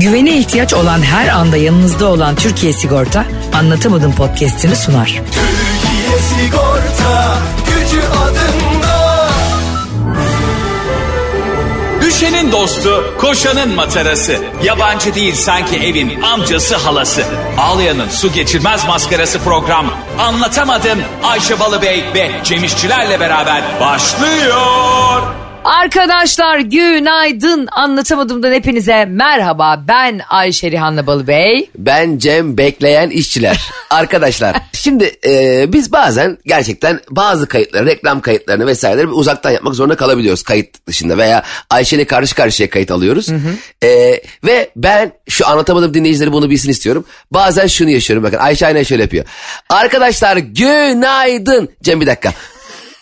Güvene ihtiyaç olan her anda yanınızda olan Türkiye Sigorta Anlatamadım podcast'ini sunar. Türkiye Sigorta gücü adında. Düşenin dostu, koşanın matarası. Yabancı değil sanki evin amcası halası. Ağlayanın su geçirmez maskarası program. Anlatamadım Ayşe Balıbey ve Cemişçilerle beraber başlıyor. Arkadaşlar günaydın anlatamadığımdan hepinize merhaba ben Ayşe Rihanna Balıbey. Ben Cem bekleyen işçiler. Arkadaşlar şimdi e, biz bazen gerçekten bazı kayıtları reklam kayıtlarını vesaireleri uzaktan yapmak zorunda kalabiliyoruz kayıt dışında veya Ayşe'yle karşı karşıya kayıt alıyoruz. E, ve ben şu anlatamadığım dinleyicileri bunu bilsin istiyorum. Bazen şunu yaşıyorum bakın Ayşe aynen şöyle yapıyor. Arkadaşlar günaydın. Cem bir dakika.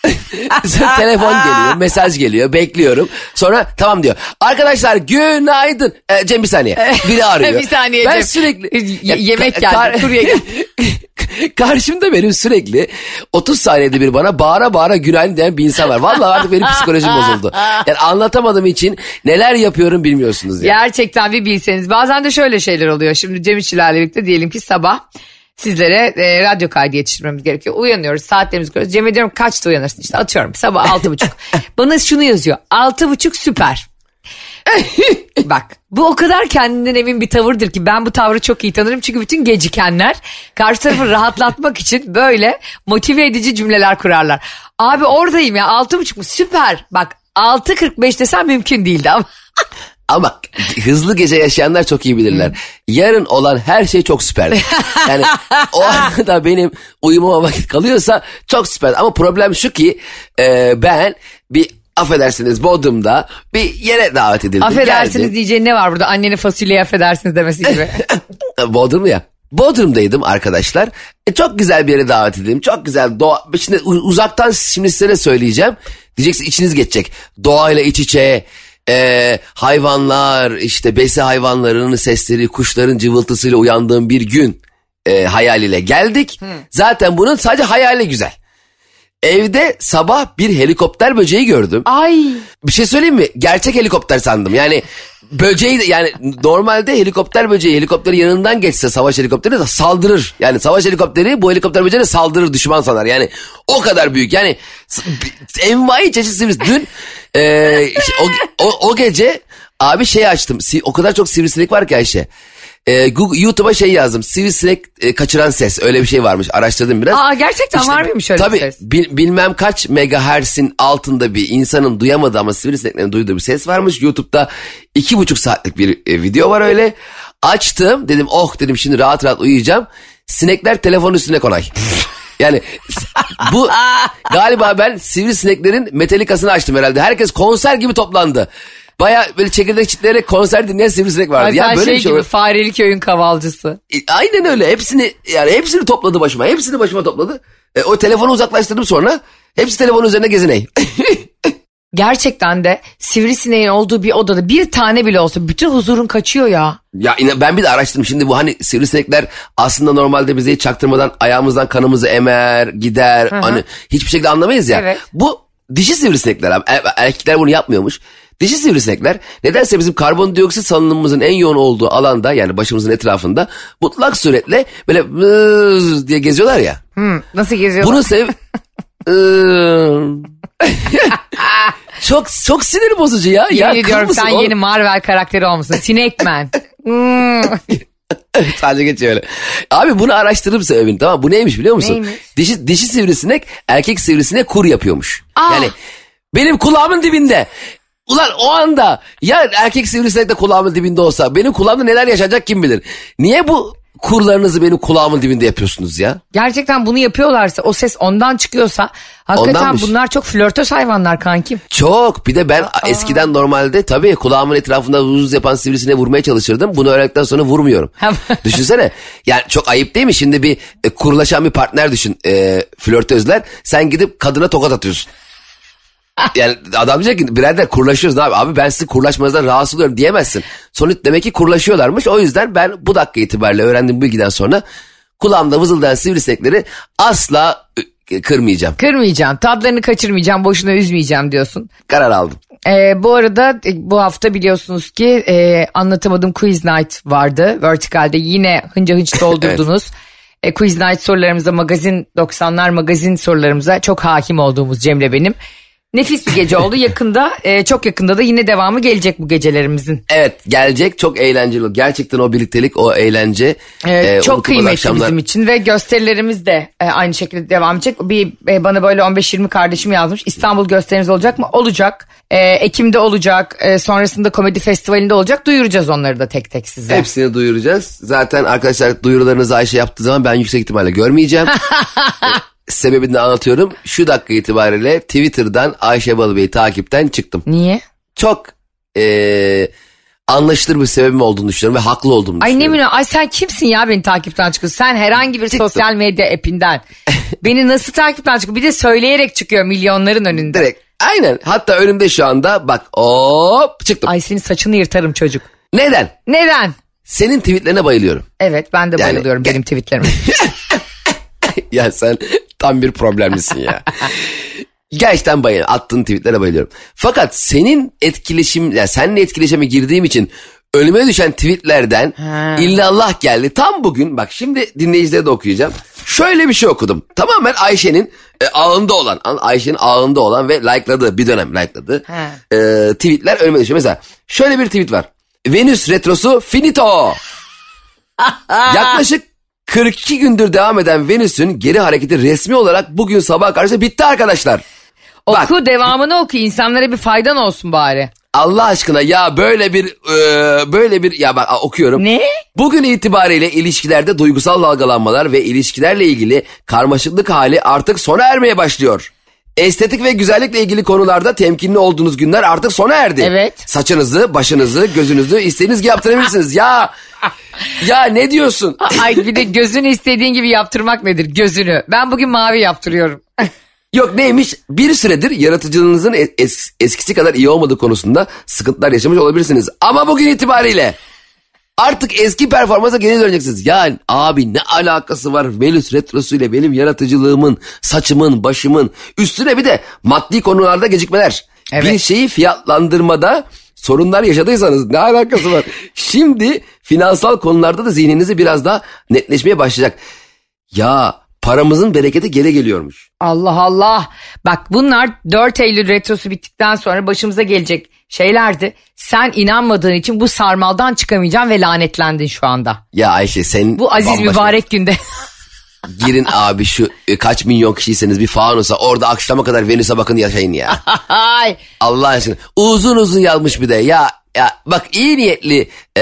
Telefon geliyor, mesaj geliyor, bekliyorum. Sonra tamam diyor. Arkadaşlar günaydın. Ee, Cem bir saniye. Biri arıyor. Bir saniye Ben Cem. sürekli... Y- yemek geldi, kurye geldi. Karşımda benim sürekli 30 saniyede bir bana bağıra bağıra günaydın diyen bir insan var. Vallahi artık benim psikolojim bozuldu. Yani anlatamadığım için neler yapıyorum bilmiyorsunuz yani. Gerçekten bir bilseniz bazen de şöyle şeyler oluyor. Şimdi Cem İşçilerle birlikte diyelim ki sabah sizlere e, radyo kaydı yetiştirmemiz gerekiyor. Uyanıyoruz saatlerimizi koyuyoruz. Cem'e diyorum kaçta uyanırsın işte atıyorum sabah altı buçuk. Bana şunu yazıyor altı buçuk süper. Bak bu o kadar kendinden emin bir tavırdır ki ben bu tavrı çok iyi tanırım. Çünkü bütün gecikenler karşı tarafı rahatlatmak için böyle motive edici cümleler kurarlar. Abi oradayım ya altı buçuk mu süper. Bak 6.45 desem mümkün değildi ama. Ama hızlı gece yaşayanlar çok iyi bilirler. Yarın olan her şey çok süper. Yani o anda benim uyumama vakit kalıyorsa çok süper. Ama problem şu ki e, ben bir affedersiniz Bodrum'da bir yere davet edildim. Affedersiniz Geldim. diyeceğin ne var burada? Anneni fasulyeye affedersiniz demesi gibi. Bodrum ya. Bodrum'daydım arkadaşlar. E, çok güzel bir yere davet edildim. Çok güzel doğa. Şimdi uzaktan şimdi size söyleyeceğim. Diyeceksin içiniz geçecek. Doğayla iç içe. E, hayvanlar işte besi hayvanlarının sesleri kuşların cıvıltısıyla uyandığım bir gün e, hayaliyle geldik. Zaten bunun sadece hayali güzel. Evde sabah bir helikopter böceği gördüm. Ay. Bir şey söyleyeyim mi? Gerçek helikopter sandım. Yani böceği de- yani normalde helikopter böceği helikopterin yanından geçse savaş helikopteri de saldırır. Yani savaş helikopteri bu helikopter böceğine saldırır düşman sanar. Yani o kadar büyük. Yani envai çeşit. Dün e, o, o, o gece abi şey açtım. O kadar çok sivrisinek var ki Ayşe. E, Google, YouTube'a şey yazdım. Sivrisinek e, kaçıran ses. Öyle bir şey varmış. Araştırdım biraz. Aa, gerçekten var mıymış öyle bir tabii, ses? bil- bilmem kaç megahertz'in altında bir insanın duyamadığı ama sivrisineklerin duyduğu bir ses varmış. YouTube'da iki buçuk saatlik bir e, video var öyle. Açtım dedim oh dedim şimdi rahat rahat uyuyacağım. Sinekler telefonun üstüne konay. Yani bu galiba ben sivrisineklerin metalikasını açtım herhalde. Herkes konser gibi toplandı. Baya böyle çekirdek çitleyerek konser dinleyen sivrisinek vardı. Ay, Ya böyle şey bir şey gibi olur. fareli köyün kavalcısı. E, Aynen öyle. Hepsini yani hepsini topladı başıma. Hepsini başıma topladı. E, o telefonu uzaklaştırdım sonra. Hepsi telefonun üzerine geziney. Gerçekten de sivrisineğin olduğu bir odada bir tane bile olsa bütün huzurun kaçıyor ya. ya ben bir de araştırdım. Şimdi bu hani sivrisinekler aslında normalde bize hiç çaktırmadan ayağımızdan kanımızı emer, gider. Hani hiçbir şekilde anlamayız ya. Evet. Bu dişi sivrisinekler abi. Er- Erkekler bunu yapmıyormuş. Dişi sivrisinekler nedense bizim karbondioksit salınımımızın en yoğun olduğu alanda yani başımızın etrafında mutlak suretle böyle diye geziyorlar ya. Hı, nasıl geziyorlar? Bunu sev... Iıı. çok çok sinir bozucu ya. ya Yemin ediyorum kız sen mısın yeni Marvel karakteri olmuşsun. Hmm. oğlum? Sadece geçiyor öyle. Abi bunu araştırdım sebebini tamam? Bu neymiş biliyor musun? Neymiş? Dişi, dişi sivrisinek erkek sivrisinek kur yapıyormuş. Aa. Yani benim kulağımın dibinde. Ulan o anda ya erkek sivrisinek de kulağımın dibinde olsa benim kulağımda neler yaşayacak kim bilir. Niye bu kurlarınızı benim kulağımın dibinde yapıyorsunuz ya? Gerçekten bunu yapıyorlarsa o ses ondan çıkıyorsa hakikaten Ondanmış. bunlar çok flörtöz hayvanlar kankim. Çok. Bir de ben eskiden normalde tabii kulağımın etrafında vuz yapan sivrisine vurmaya çalışırdım. Bunu öğrendikten sonra vurmuyorum. Düşünsene. Yani çok ayıp değil mi? Şimdi bir e, kurulaşan bir partner düşün. E, flörtözler. Sen gidip kadına tokat atıyorsun. Yani adam diyecek ki birader kurlaşıyoruz abi? Abi ben sizin kurlaşmanızdan rahatsız oluyorum diyemezsin. Sonuç demek ki kurlaşıyorlarmış. O yüzden ben bu dakika itibariyle öğrendiğim bu bilgiden sonra kulağımda vızıldayan sivrisinekleri asla kırmayacağım. Kırmayacağım, tadlarını kaçırmayacağım, boşuna üzmeyeceğim diyorsun. Karar aldım. Ee, bu arada e, bu hafta biliyorsunuz ki e, anlatamadım Quiz Night vardı. Vertical'de yine hınca hınç doldurdunuz. e, Quiz Night sorularımıza magazin 90'lar magazin sorularımıza çok hakim olduğumuz Cemre benim. Nefis bir gece oldu. Yakında e, çok yakında da yine devamı gelecek bu gecelerimizin. Evet gelecek çok eğlenceli. Gerçekten o birliktelik o eğlence. Evet, e, çok unutulmaz kıymetli akşamlar. bizim için ve gösterilerimiz de e, aynı şekilde devam edecek. Bir e, bana böyle 15-20 kardeşim yazmış. İstanbul gösterimiz olacak mı? Olacak. E, Ekim'de olacak. E, sonrasında komedi festivalinde olacak. Duyuracağız onları da tek tek size. Hepsini duyuracağız. Zaten arkadaşlar duyurularınızı Ayşe yaptığı zaman ben yüksek ihtimalle görmeyeceğim. Sebebini de anlatıyorum. Şu dakika itibariyle Twitter'dan Ayşe Balıbey'i takipten çıktım. Niye? Çok e, anlaşılır bir sebebim olduğunu düşünüyorum ve haklı olduğumu Ay ne düşünüyorum. bileyim ay sen kimsin ya beni takipten çıkıyorsun? Sen herhangi bir sosyal medya appinden. beni nasıl takipten çıkıyor? Bir de söyleyerek çıkıyor milyonların önünde. Direkt aynen hatta önümde şu anda bak hop çıktım. Ay senin saçını yırtarım çocuk. Neden? Neden? Senin tweetlerine bayılıyorum. Evet ben de Yani- bayılıyorum benim tweetlerime. ya sen tam bir problemlisin ya. Gerçekten bayılıyorum. Attığın tweetlere bayılıyorum. Fakat senin etkileşim, ya seninle etkileşime girdiğim için önüme düşen tweetlerden illallah geldi. Tam bugün bak şimdi dinleyicilere de okuyacağım. Şöyle bir şey okudum. Tamamen Ayşe'nin e, ağında olan, an- Ayşe'nin ağında olan ve likeladığı bir dönem likeladığı e, tweetler önüme düşüyor. Mesela şöyle bir tweet var. Venüs retrosu finito. Yaklaşık 42 gündür devam eden Venüs'ün geri hareketi resmi olarak bugün sabah karşı bitti arkadaşlar. Bak oku devamını oku insanlara bir faydan olsun bari. Allah aşkına ya böyle bir e, böyle bir ya bak okuyorum. Ne? Bugün itibariyle ilişkilerde duygusal dalgalanmalar ve ilişkilerle ilgili karmaşıklık hali artık sona ermeye başlıyor. Estetik ve güzellikle ilgili konularda temkinli olduğunuz günler artık sona erdi. Evet. Saçınızı, başınızı, gözünüzü istediğiniz gibi yaptırabilirsiniz. ya ya ne diyorsun? Ay bir de gözünü istediğin gibi yaptırmak nedir? Gözünü. Ben bugün mavi yaptırıyorum. Yok neymiş? Bir süredir yaratıcılığınızın es- es- eskisi kadar iyi olmadığı konusunda sıkıntılar yaşamış olabilirsiniz. Ama bugün itibariyle artık eski performansa geri döneceksiniz. Yani abi ne alakası var Venüs Retrosu ile benim yaratıcılığımın, saçımın, başımın üstüne bir de maddi konularda gecikmeler. Evet. Bir şeyi fiyatlandırmada sorunlar yaşadıysanız ne alakası var? Şimdi finansal konularda da zihninizi biraz daha netleşmeye başlayacak. Ya paramızın bereketi geri geliyormuş. Allah Allah. Bak bunlar 4 Eylül retrosu bittikten sonra başımıza gelecek şeylerdi. Sen inanmadığın için bu sarmaldan çıkamayacaksın ve lanetlendin şu anda. Ya Ayşe sen Bu aziz bambaşka- mübarek günde. Girin abi şu e, kaç milyon kişiyseniz bir fanusa orada akşama kadar Venüs'e bakın yaşayın ya. Allah aşkına uzun uzun yazmış bir de ya ya bak iyi niyetli e,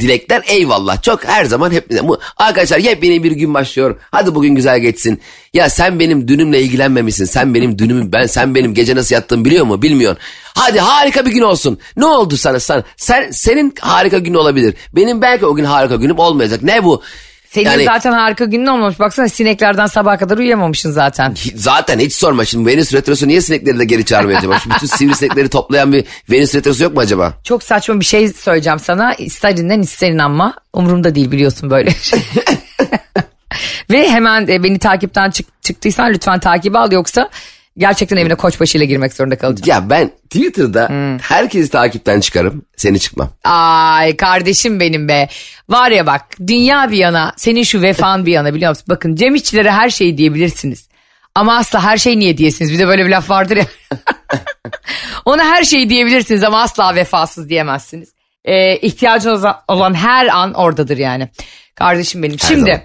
dilekler eyvallah. Çok her zaman hep bu arkadaşlar yepyeni bir gün başlıyor. Hadi bugün güzel geçsin. Ya sen benim dünümle ilgilenmemişsin. Sen benim dünümü ben sen benim gece nasıl yattığımı biliyor mu? Bilmiyorsun. Hadi harika bir gün olsun. Ne oldu sana? Sen sen senin harika gün olabilir. Benim belki o gün harika günüm olmayacak. Ne bu Senin Yani- zaten harika günün olmamış. Baksana sineklerden sabaha kadar uyuyamamışsın zaten. Zaten hiç sorma şimdi Venüs Retrosu niye sinekleri de geri çağırmıyor acaba? Şu bütün sivrisinekleri toplayan bir Venüs Retrosu yok mu acaba? Çok saçma bir şey söyleyeceğim sana. İster dinlen ister inanma. Umurumda değil biliyorsun böyle şey. Ve hemen e, beni takipten çık- çıktıysan lütfen takibi al yoksa gerçekten evine koçbaşı ile girmek zorunda kalacağım. Ya ben Twitter'da herkesi takipten çıkarım seni çıkmam. Ay kardeşim benim be. Var ya bak dünya bir yana senin şu vefan bir yana biliyor musun? Bakın Cem İşçilere her şeyi diyebilirsiniz. Ama asla her şey niye diyesiniz? Bir de böyle bir laf vardır ya. Ona her şeyi diyebilirsiniz ama asla vefasız diyemezsiniz. Ee, ihtiyacınız olan her an oradadır yani. Kardeşim benim. Şimdi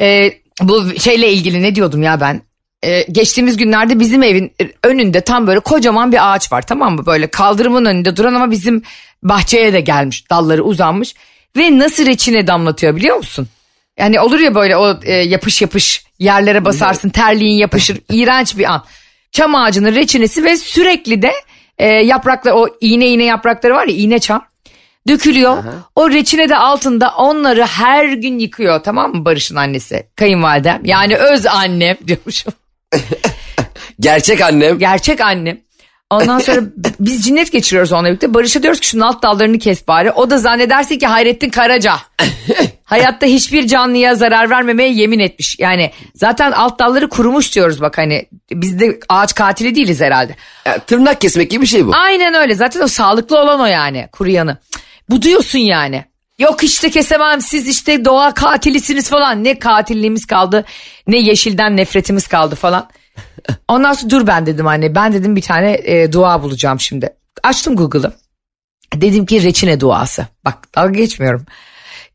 e, bu şeyle ilgili ne diyordum ya ben? Ee, geçtiğimiz günlerde bizim evin önünde tam böyle kocaman bir ağaç var tamam mı? Böyle kaldırımın önünde duran ama bizim bahçeye de gelmiş dalları uzanmış. Ve nasıl reçine damlatıyor biliyor musun? Yani olur ya böyle o e, yapış yapış yerlere basarsın terliğin yapışır iğrenç bir an. Çam ağacının reçinesi ve sürekli de e, yapraklar o iğne iğne yaprakları var ya iğne çam dökülüyor. O reçine de altında onları her gün yıkıyor tamam mı Barış'ın annesi kayınvalidem yani öz annem diyormuşum. Gerçek annem. Gerçek annem. Ondan sonra biz cinnet geçiriyoruz onunla birlikte. Barış'a diyoruz ki şunun alt dallarını kes bari. O da zannedersin ki Hayrettin Karaca. Hayatta hiçbir canlıya zarar vermemeye yemin etmiş. Yani zaten alt dalları kurumuş diyoruz bak hani biz de ağaç katili değiliz herhalde. Ya, tırnak kesmek gibi bir şey bu. Aynen öyle zaten o sağlıklı olan o yani kuruyanı. Bu diyorsun yani. Yok işte kesemem siz işte doğa katilisiniz falan. Ne katilliğimiz kaldı ne yeşilden nefretimiz kaldı falan. Ondan sonra dur ben dedim anne ben dedim bir tane e, dua bulacağım şimdi. Açtım Google'ı. Dedim ki reçine duası. Bak dalga geçmiyorum.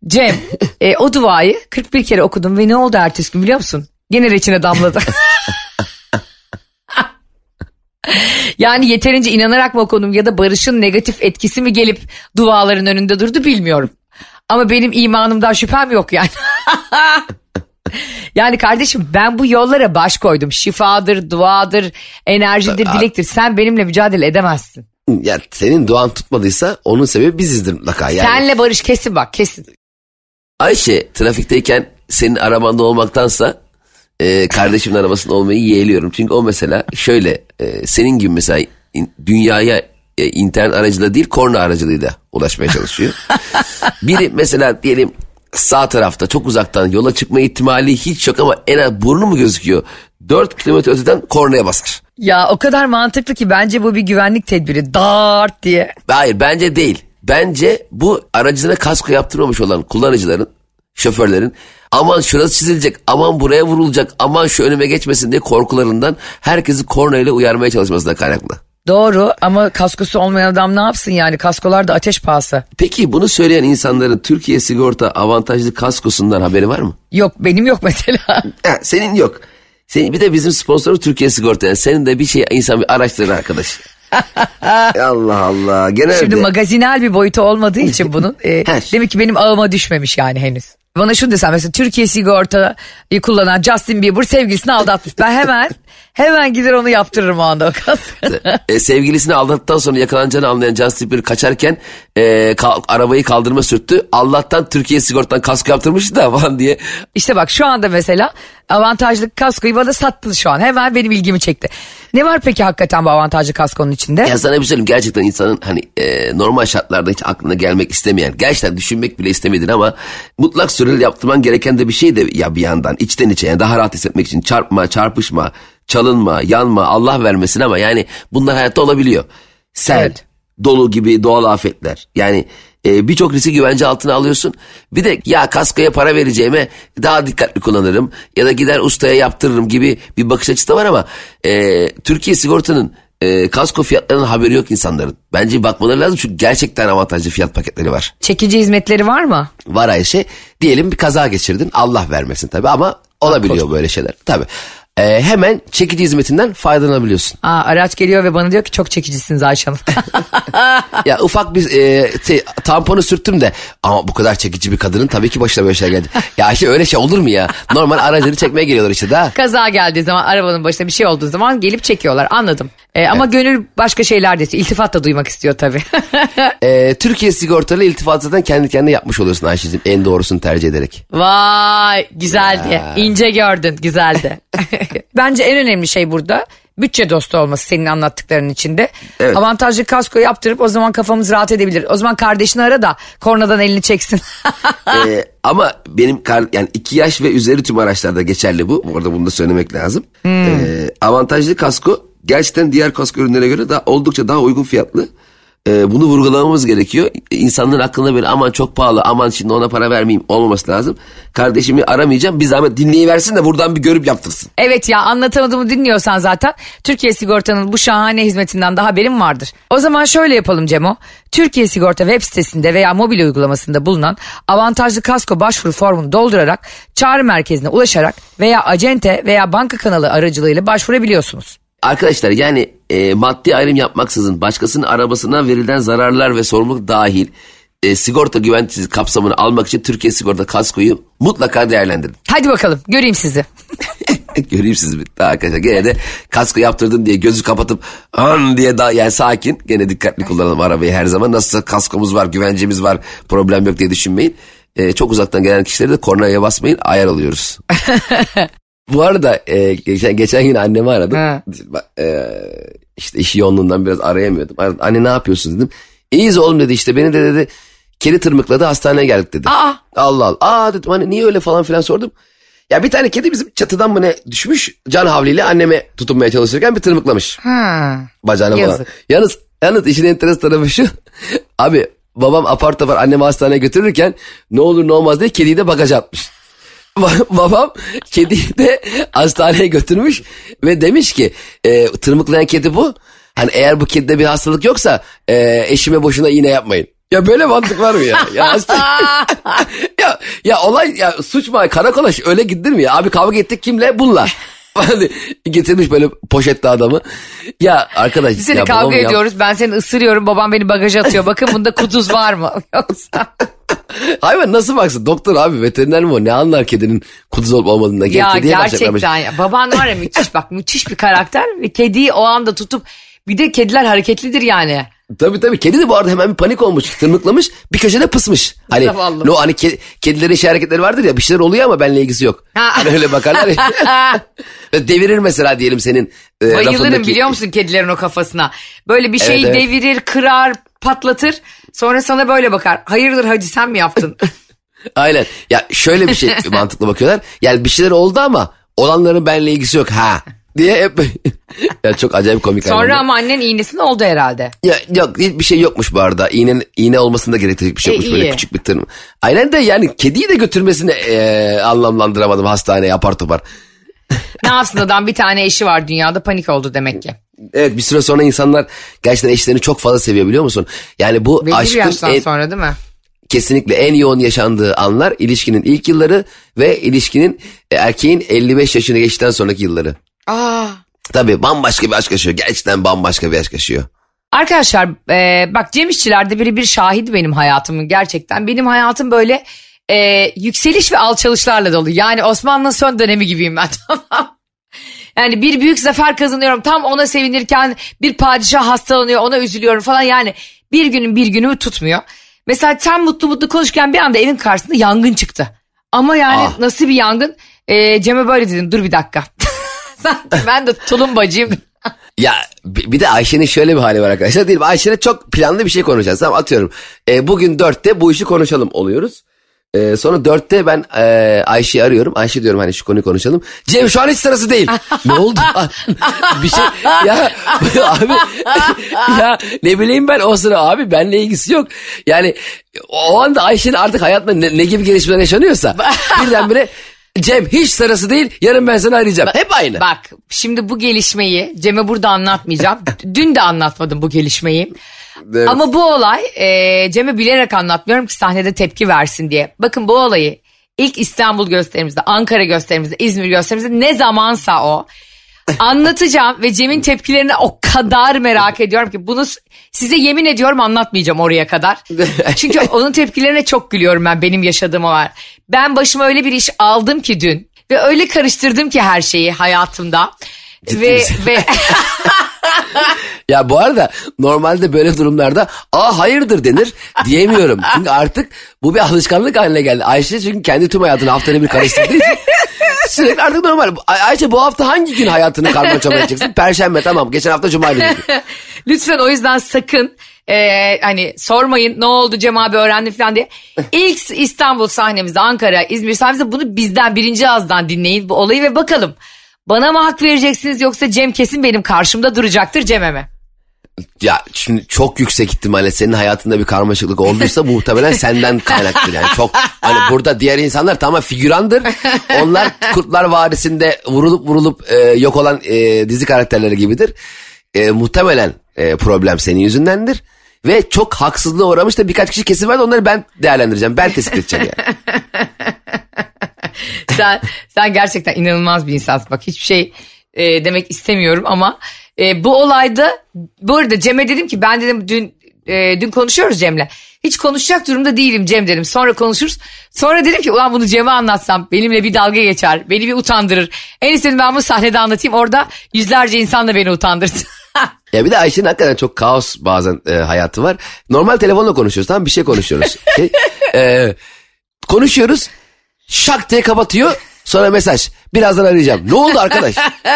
Cem e, o duayı 41 kere okudum ve ne oldu ertesi gün biliyor musun? Gene reçine damladı. yani yeterince inanarak mı okudum ya da Barış'ın negatif etkisi mi gelip duaların önünde durdu bilmiyorum. Ama benim imanımdan şüphem yok yani. yani kardeşim ben bu yollara baş koydum. Şifadır, duadır, enerjidir, dilektir. Sen benimle mücadele edemezsin. Ya senin duan tutmadıysa onun sebebi bizizdir mutlaka. Yani. Senle Barış kesin bak kesin. Ayşe trafikteyken senin arabanda olmaktansa e, kardeşimin arabasında olmayı yeğliyorum. Çünkü o mesela şöyle e, senin gibi mesela dünyaya e, internet aracılığıyla değil korna aracılığıyla ulaşmaya çalışıyor. Biri mesela diyelim sağ tarafta çok uzaktan yola çıkma ihtimali hiç yok ama en az burnu mu gözüküyor? 4 kilometre öteden kornaya basar. Ya o kadar mantıklı ki bence bu bir güvenlik tedbiri. Dart diye. Hayır bence değil. Bence bu aracına kasko yaptırmamış olan kullanıcıların, şoförlerin aman şurası çizilecek, aman buraya vurulacak, aman şu önüme geçmesin diye korkularından herkesi kornayla uyarmaya çalışmasına kaynaklı. Doğru ama kaskosu olmayan adam ne yapsın yani kaskolar da ateş pahası. Peki bunu söyleyen insanların Türkiye sigorta avantajlı kaskosundan haberi var mı? Yok benim yok mesela. Ha, senin yok. Senin bir de bizim sponsoru Türkiye Sigorta. Yani senin de bir şey insan bir araştırır arkadaş. Allah Allah. Genelde. Şimdi magazinel bir boyutu olmadığı için bunun e, Her. demek ki benim ağıma düşmemiş yani henüz. Bana şunu desem mesela Türkiye sigortayı kullanan Justin Bieber sevgilisini aldatmış. Ben hemen hemen gider onu yaptırırım o anda o. E, sevgilisini aldattıktan sonra yakalanacağını anlayan Justin Bieber kaçarken e, kal- arabayı kaldırma sürttü. Allah'tan Türkiye sigortadan kasko yaptırmıştı da falan diye. İşte bak şu anda mesela avantajlı kaskoyu bana sattın şu an. Hemen benim ilgimi çekti. Ne var peki hakikaten bu avantajlı kaskonun içinde? Ya sana bir şey söyleyeyim gerçekten insanın hani e, normal şartlarda hiç aklına gelmek istemeyen gerçekten düşünmek bile istemedin ama mutlak süreli yaptırman gereken de bir şey de ya bir yandan içten içe yani daha rahat hissetmek için çarpma çarpışma çalınma yanma Allah vermesin ama yani bunlar hayatta olabiliyor. Sel, Evet. dolu gibi doğal afetler yani e, birçok riski güvence altına alıyorsun. Bir de ya kaskoya para vereceğime daha dikkatli kullanırım ya da gider ustaya yaptırırım gibi bir bakış açısı da var ama e, Türkiye sigortanın e, kasko fiyatlarının haberi yok insanların. Bence bakmaları lazım çünkü gerçekten avantajlı fiyat paketleri var. Çekici hizmetleri var mı? Var Ayşe diyelim bir kaza geçirdin Allah vermesin tabii ama olabiliyor böyle şeyler tabii. E, hemen çekici hizmetinden faydalanabiliyorsun. Aa, araç geliyor ve bana diyor ki çok çekicisiniz Ayşe Hanım. ya ufak bir e, te- tamponu sürttüm de ama bu kadar çekici bir kadının tabii ki başına böyle şey geldi. ya işte öyle şey olur mu ya? Normal aracını çekmeye geliyorlar işte daha. Kaza geldiği zaman arabanın başına bir şey olduğu zaman gelip çekiyorlar anladım. Ee, ama gönül başka şeyler de istiyor. İltifat da duymak istiyor tabii. E, Türkiye sigortalı iltifat zaten kendi kendine yapmış oluyorsun Ayşe'cim en doğrusunu tercih ederek. Vay güzeldi. İnce gördün güzeldi. Bence en önemli şey burada bütçe dostu olması senin anlattıklarının içinde. Evet. Avantajlı kasko yaptırıp o zaman kafamız rahat edebilir. O zaman kardeşini ara da kornadan elini çeksin. E, ama benim kar, yani iki yaş ve üzeri tüm araçlarda geçerli bu. Orada bunu da söylemek lazım. E, avantajlı kasko gerçekten diğer kasko ürünlerine göre daha oldukça daha uygun fiyatlı. E, bunu vurgulamamız gerekiyor. İnsanların aklında böyle aman çok pahalı aman şimdi ona para vermeyeyim olmaması lazım. Kardeşimi aramayacağım bir zahmet dinleyiversin de buradan bir görüp yaptırsın. Evet ya anlatamadığımı dinliyorsan zaten Türkiye Sigorta'nın bu şahane hizmetinden daha haberin vardır. O zaman şöyle yapalım Cemo. Türkiye Sigorta web sitesinde veya mobil uygulamasında bulunan avantajlı kasko başvuru formunu doldurarak çağrı merkezine ulaşarak veya acente veya banka kanalı aracılığıyla başvurabiliyorsunuz. Arkadaşlar yani e, maddi ayrım yapmaksızın başkasının arabasına verilen zararlar ve sorumluluk dahil e, sigorta güvencesi kapsamını almak için Türkiye Sigorta kaskoyu mutlaka değerlendirin. Hadi bakalım göreyim sizi. Göreyim sizi daha arkadaşlar. Gene de kasko yaptırdın diye gözü kapatıp an diye daha yani sakin. Gene dikkatli kullanalım arabayı her zaman. Nasılsa kaskomuz var, güvencemiz var, problem yok diye düşünmeyin. E, çok uzaktan gelen kişileri de kornaya basmayın, ayar alıyoruz. Bu arada e, geçen, geçen gün annemi aradım. Ha. E, işte işi yoğunluğundan biraz arayamıyordum. Anne ne yapıyorsun dedim. İyiyiz oğlum dedi işte beni de dedi kedi tırmıkladı hastaneye geldik dedi. Aa. Allah Allah. Aa dedim hani niye öyle falan filan sordum. Ya bir tane kedi bizim çatıdan mı ne düşmüş can havliyle anneme tutunmaya çalışırken bir tırmıklamış Ha. bacağına falan. Yazık. Yalnız, yalnız işin enteresan tarafı şu. Abi babam apar topar annemi hastaneye götürürken ne olur ne olmaz diye kediyi de bagaja atmış. Ba- babam kediyi de hastaneye götürmüş ve demiş ki e, tırmıklayan kedi bu. Hani eğer bu kedide bir hastalık yoksa e, eşime boşuna iğne yapmayın. Ya böyle mantık var mı ya? Ya, hasta- ya, ya olay ya suç mu? Karakola öyle gidilir mi ya? Abi kavga ettik kimle? Bununla. Hani getirmiş böyle poşette adamı. Ya arkadaş. Biz seni kavga babam ya- ediyoruz. Ben seni ısırıyorum. Babam beni bagaja atıyor. Bakın bunda kuduz var mı? Yoksa. Hayvan nasıl baksın? Doktor abi veteriner mi o? Ne anlar kedinin kuduz olup olmadığından? ya Kediye gerçekten ya. Baban var ya müthiş bak müthiş bir karakter. Ve kediyi o anda tutup bir de kediler hareketlidir yani. Tabii tabii. Kedi de bu arada hemen bir panik olmuş. Tırmıklamış. Bir köşede pısmış. Hani Zavallı. no hani ke- kedilerin şey hareketleri vardır ya bir şeyler oluyor ama benimle ilgisi yok. Ha. Hani öyle bakarlar ya. Devirir mesela diyelim senin e, Bayılırım lafındaki- biliyor musun kedilerin o kafasına. Böyle bir şeyi Evet, evet. devirir, kırar, patlatır. Sonra sana böyle bakar. Hayırdır hacı sen mi yaptın? Aynen. Ya şöyle bir şey mantıklı bakıyorlar. Yani bir şeyler oldu ama olanların benimle ilgisi yok ha diye hep ya çok acayip komik. Sonra hayvanlar. ama annen iğnesini oldu herhalde. Ya yok hiçbir şey yokmuş bu arada. İğne, iğne olmasını da gerektirecek bir şey E, yokmuş. Böyle iyi. küçük bir tırm. Aynen de yani kediyi de götürmesini e, anlamlandıramadım hastaneye apar topar. Ne yapsın adam bir tane eşi var dünyada panik oldu demek ki. Evet bir süre sonra insanlar gerçekten eşlerini çok fazla seviyor biliyor musun? Yani bu Belli bir aşkın yaştan en- sonra değil mi? kesinlikle en yoğun yaşandığı anlar ilişkinin ilk yılları ve ilişkinin e, erkeğin 55 yaşını geçtikten sonraki yılları. Aa. Tabii bambaşka bir aşk yaşıyor. Gerçekten bambaşka bir aşk yaşıyor. Arkadaşlar e, bak Cem İşçiler'de biri bir şahit benim hayatımın gerçekten. Benim hayatım böyle e, yükseliş ve alçalışlarla dolu. Yani Osmanlı'nın son dönemi gibiyim ben tamam. Yani bir büyük zafer kazanıyorum tam ona sevinirken bir padişah hastalanıyor ona üzülüyorum falan yani bir günün bir günümü tutmuyor. Mesela sen mutlu mutlu konuşurken bir anda evin karşısında yangın çıktı. Ama yani Ah. nasıl bir yangın? E, Cem'e böyle dedim dur bir dakika. Sanki ben de tulumbacıyım. Ya bi- bir de Ayşe'nin şöyle bir hali var arkadaşlar. Değil mi? Ayşe'yle çok planlı bir şey konuşacağız. Tamam atıyorum. E, bugün dörtte bu işi konuşalım oluyoruz. E, sonra dörtte ben e, Ayşe'yi arıyorum. Ayşe diyorum hani şu konuyu konuşalım. Cem şu an hiç sırası değil. ne oldu? bir şey ya abi ya ne bileyim ben o sıra abi benle ilgisi yok. Yani o anda Ayşe'nin artık hayatında ne, ne gibi gelişmeler yaşanıyorsa birdenbire Cem hiç sırası değil yarın ben seni arayacağım. Hep aynı. Bak şimdi bu gelişmeyi Cem'e burada anlatmayacağım. Dün de anlatmadım bu gelişmeyi. Evet. Ama bu olay e, Cem'e bilerek anlatmıyorum ki sahnede tepki versin diye. Bakın bu olayı ilk İstanbul gösterimizde, Ankara gösterimizde, İzmir gösterimizde ne zamansa o anlatacağım ve Cem'in tepkilerini o kadar merak ediyorum ki bunu size yemin ediyorum anlatmayacağım oraya kadar. Çünkü onun tepkilerine çok gülüyorum ben benim yaşadığım var. Ben başıma öyle bir iş aldım ki dün ve öyle karıştırdım ki her şeyi hayatımda. ve misin? ve Ya bu arada normalde böyle durumlarda aa hayırdır denir diyemiyorum. Çünkü artık bu bir alışkanlık haline geldi. Ayşe çünkü kendi tüm hayatını haftada bir karıştırdığı için sürekli artık normal. Ay- Ayşe bu hafta hangi gün hayatını karma çorba edeceksin? Perşembe tamam geçen hafta cumaydı. Lütfen o yüzden sakın e, hani sormayın ne oldu Cem abi öğrendi falan diye. İlk İstanbul sahnemizde Ankara İzmir sahnemizde bunu bizden birinci ağızdan dinleyin bu olayı ve bakalım. Bana mı hak vereceksiniz yoksa Cem kesin benim karşımda duracaktır Cem'e mi? Ya şimdi çok yüksek ihtimalle senin hayatında bir karmaşıklık olduysa muhtemelen senden kaynaktır. Yani çok hani burada diğer insanlar tamam figürandır. Onlar Kurtlar Vadisi'nde vurulup vurulup e, yok olan e, dizi karakterleri gibidir. E, muhtemelen e, problem senin yüzündendir. Ve çok haksızlığa uğramış da birkaç kişi kesin var onları ben değerlendireceğim. Ben tespit edeceğim yani. sen, sen gerçekten inanılmaz bir insansın. Bak hiçbir şey e, demek istemiyorum ama e, bu olayda bu arada Cem'e dedim ki ben dedim dün e, dün konuşuyoruz Cem'le. Hiç konuşacak durumda değilim Cem dedim. Sonra konuşuruz. Sonra dedim ki ulan bunu Cem'e anlatsam benimle bir dalga geçer. Beni bir utandırır. En iyisi ben bunu sahnede anlatayım. Orada yüzlerce insan da beni utandırır. Ya bir de Ayşe'nin hakikaten çok kaos bazen e, hayatı var. Normal telefonla konuşuyoruz tamam bir şey konuşuyoruz. Şey, e, konuşuyoruz şak diye kapatıyor sonra mesaj. Birazdan arayacağım. Ne oldu arkadaş?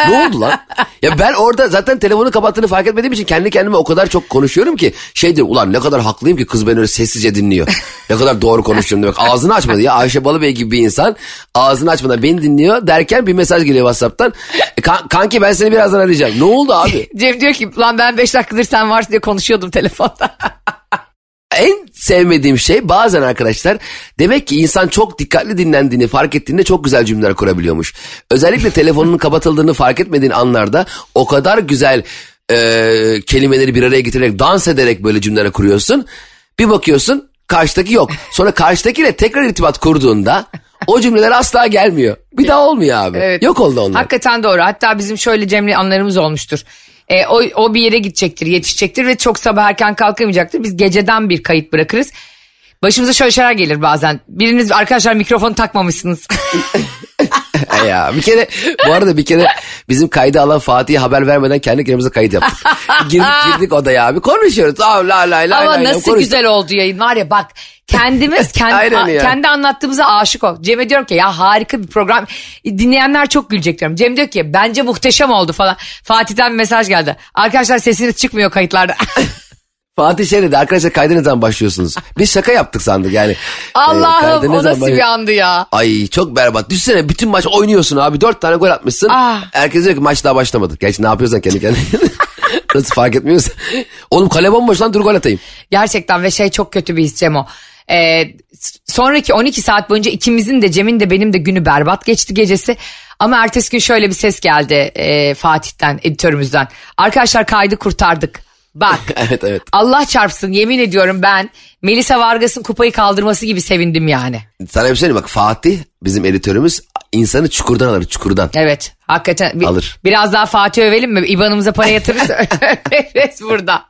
ne oldu lan? Ya ben orada zaten telefonu kapattığını fark etmediğim için kendi kendime o kadar çok konuşuyorum ki şey diyor ulan ne kadar haklıyım ki kız beni öyle sessizce dinliyor. Ne kadar doğru konuşuyorum demek. Ağzını açmadı ya Ayşe Balıbey gibi bir insan ağzını açmadan beni dinliyor derken bir mesaj geliyor WhatsApp'tan. E, kan- kanki ben seni birazdan arayacağım. Ne oldu abi? Cem diyor ki lan ben 5 dakikadır sen varsın diye konuşuyordum telefonda. En sevmediğim şey bazen arkadaşlar demek ki insan çok dikkatli dinlendiğini fark ettiğinde çok güzel cümleler kurabiliyormuş. Özellikle telefonunun kapatıldığını fark etmediğin anlarda o kadar güzel e, kelimeleri bir araya getirerek dans ederek böyle cümleler kuruyorsun. Bir bakıyorsun karşıdaki yok. Sonra karşıdakiyle tekrar irtibat kurduğunda o cümleler asla gelmiyor. Bir daha olmuyor abi. Evet. Yok oldu onlar. Hakikaten doğru. Hatta bizim şöyle Cem'le anlarımız olmuştur. E, o, o bir yere gidecektir, yetişecektir ve çok sabah erken kalkamayacaktır. Biz geceden bir kayıt bırakırız. Başımıza şöyle şeyler gelir bazen. Biriniz arkadaşlar mikrofonu takmamışsınız. Ya bir kere bu arada bir kere bizim kaydı alan Fatih'e haber vermeden kendi kendimize kayıt yaptık. girdik, girdik odaya abi konuşuyoruz. Aa, la la la Ama la, nasıl konuştuk. güzel oldu yayın var ya bak kendimiz kendi, a- kendi anlattığımıza aşık ol. Cem'e diyorum ki ya harika bir program dinleyenler çok gülecek diyorum. Cem diyor ki bence muhteşem oldu falan. Fatih'ten mesaj geldi. Arkadaşlar sesiniz çıkmıyor kayıtlarda. Fatih dedi arkadaşlar kayda ne zaman başlıyorsunuz? Biz şaka yaptık sandık yani. Ee, Allah'ım ne o nasıl baş- bir andı ya. Ay çok berbat. Düşünsene bütün maç oynuyorsun abi. Dört tane gol atmışsın. Ah. Herkes diyor ki maç daha başlamadı. Gerçi ne yapıyorsan kendi kendine. Nasıl fark etmiyorsun? Oğlum kale bomboş lan dur gol atayım. Gerçekten ve şey çok kötü bir his Cem o. Ee, sonraki 12 saat boyunca ikimizin de Cem'in de benim de günü berbat geçti gecesi. Ama ertesi gün şöyle bir ses geldi e, Fatih'ten editörümüzden. Arkadaşlar kaydı kurtardık. Bak evet evet. Allah çarpsın yemin ediyorum ben Melisa Vargas'ın kupayı kaldırması gibi sevindim yani. Sana bir şey söyleyeyim bak Fatih bizim editörümüz insanı çukurdan alır çukurdan. Evet hakikaten bir- Alır. biraz daha Fatih övelim mi? İban'ımıza para yatırırız överiz burada.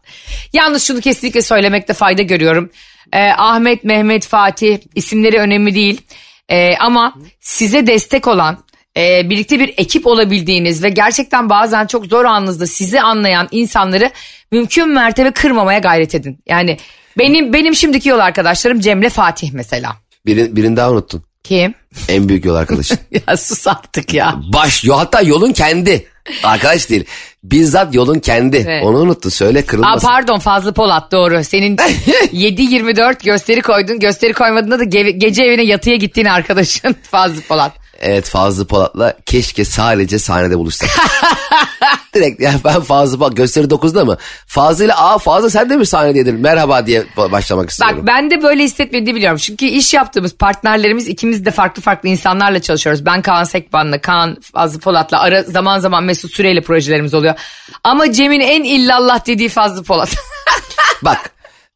Yalnız şunu kesinlikle söylemekte fayda görüyorum. Ee, Ahmet, Mehmet, Fatih isimleri önemli değil. Ee, ama size destek olan e, birlikte bir ekip olabildiğiniz ve gerçekten bazen çok zor anınızda sizi anlayan insanları mümkün mertebe kırmamaya gayret edin. Yani benim benim şimdiki yol arkadaşlarım Cem'le Fatih mesela. Birini, birini daha unuttun. Kim? En büyük yol arkadaşın. ya sus artık ya. Baş hatta yolun kendi. Arkadaş değil. Bizzat yolun kendi. Evet. Onu unuttu. Söyle Aa, kırılmasın. pardon Fazlı Polat doğru. Senin 7-24 gösteri koydun. Gösteri koymadığında da ge- gece evine yatıya gittiğin arkadaşın Fazlı Polat. Evet Fazlı Polat'la keşke sadece sahnede buluşsak. Direkt ya ben Fazlı Polat gösteri 9'da mı? Fazlı ile aa Fazlı sen de mi sahnedeydin? Merhaba diye başlamak istiyorum. Bak ben de böyle hissetmediğini biliyorum. Çünkü iş yaptığımız partnerlerimiz ikimiz de farklı farklı insanlarla çalışıyoruz. Ben Kaan Sekban'la, Kaan Fazlı Polat'la ara, zaman zaman Mesut Süreyle projelerimiz oluyor. Ama Cem'in en illallah dediği Fazlı Polat. Bak